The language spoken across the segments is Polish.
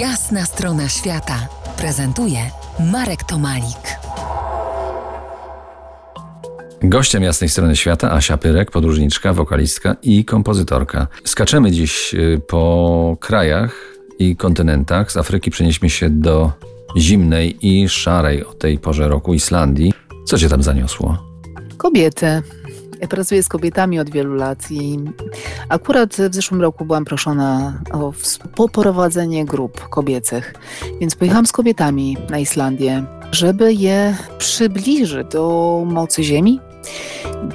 Jasna strona świata prezentuje Marek Tomalik. Gościem jasnej strony świata Asia Pyrek, podróżniczka, wokalistka i kompozytorka. Skaczemy dziś y, po krajach i kontynentach. Z Afryki przenieśmy się do zimnej i szarej o tej porze roku Islandii. Co cię tam zaniosło? Kobiety. Pracuję z kobietami od wielu lat i akurat w zeszłym roku byłam proszona o poprowadzenie grup kobiecych, więc pojechałam z kobietami na Islandię, żeby je przybliżyć do mocy ziemi,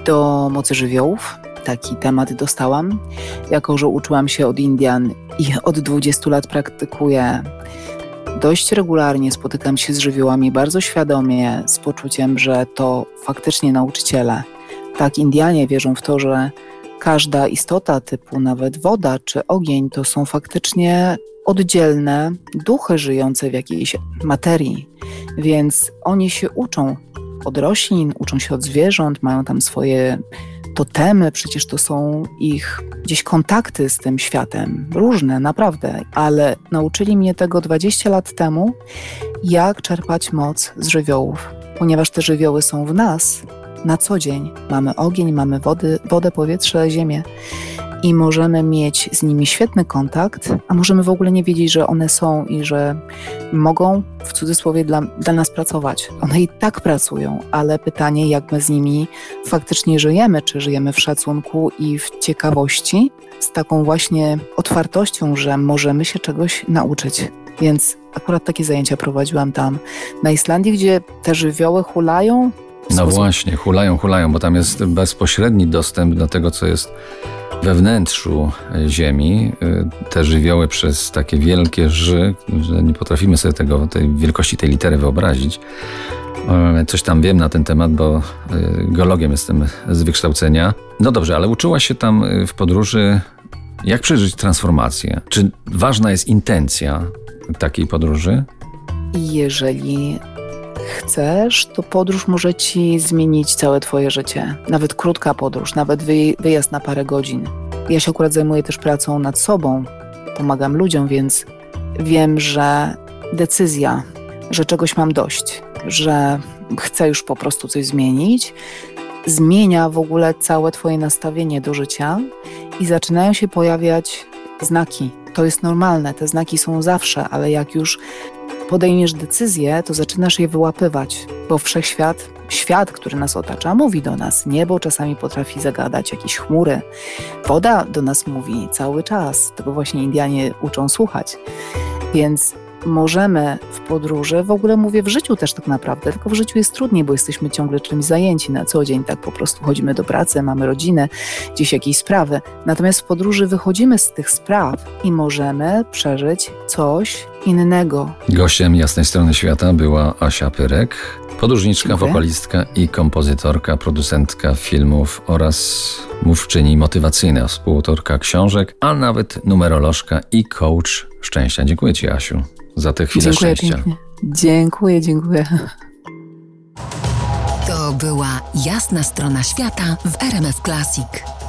do mocy żywiołów. Taki temat dostałam, jako że uczyłam się od Indian i od 20 lat praktykuję dość regularnie spotykam się z żywiołami bardzo świadomie, z poczuciem, że to faktycznie nauczyciele tak, Indianie wierzą w to, że każda istota typu nawet woda czy ogień to są faktycznie oddzielne duchy żyjące w jakiejś materii. Więc oni się uczą od roślin, uczą się od zwierząt, mają tam swoje totemy, przecież to są ich gdzieś kontakty z tym światem, różne, naprawdę, ale nauczyli mnie tego 20 lat temu, jak czerpać moc z żywiołów, ponieważ te żywioły są w nas, na co dzień. Mamy ogień, mamy wody, wodę, powietrze, ziemię i możemy mieć z nimi świetny kontakt, a możemy w ogóle nie wiedzieć, że one są i że mogą w cudzysłowie dla, dla nas pracować. One i tak pracują, ale pytanie, jak my z nimi faktycznie żyjemy, czy żyjemy w szacunku i w ciekawości, z taką właśnie otwartością, że możemy się czegoś nauczyć. Więc akurat takie zajęcia prowadziłam tam na Islandii, gdzie te żywioły hulają, no właśnie, hulają, hulają, bo tam jest bezpośredni dostęp do tego, co jest we wnętrzu Ziemi. Te żywioły przez takie wielkie ży, że nie potrafimy sobie tego, tej wielkości tej litery wyobrazić. Coś tam wiem na ten temat, bo geologiem jestem z wykształcenia. No dobrze, ale uczyła się tam w podróży, jak przeżyć transformację. Czy ważna jest intencja takiej podróży? Jeżeli chcesz, to podróż może ci zmienić całe twoje życie. Nawet krótka podróż, nawet wyjazd na parę godzin. Ja się akurat zajmuję też pracą nad sobą, pomagam ludziom, więc wiem, że decyzja, że czegoś mam dość, że chcę już po prostu coś zmienić, zmienia w ogóle całe Twoje nastawienie do życia i zaczynają się pojawiać znaki. To jest normalne, te znaki są zawsze, ale jak już podejmiesz decyzję, to zaczynasz je wyłapywać, bo wszechświat, świat, który nas otacza, mówi do nas. Niebo czasami potrafi zagadać, jakieś chmury. Woda do nas mówi cały czas. Tego właśnie Indianie uczą słuchać. Więc możemy w podróży, w ogóle mówię w życiu też tak naprawdę, tylko w życiu jest trudniej, bo jesteśmy ciągle czymś zajęci na co dzień, tak po prostu chodzimy do pracy, mamy rodzinę, gdzieś jakieś sprawy. Natomiast w podróży wychodzimy z tych spraw i możemy przeżyć coś innego. Gościem Jasnej Strony Świata była Asia Pyrek, podróżniczka, Dziękuję. wokalistka i kompozytorka, producentka filmów oraz mówczyni motywacyjna, współautorka książek, a nawet numerolożka i coach szczęścia. Dziękuję Ci, Asiu za tę chwilę dziękuję szczęścia. Pięknie. Dziękuję, dziękuję. To była jasna strona świata w RMF Classic.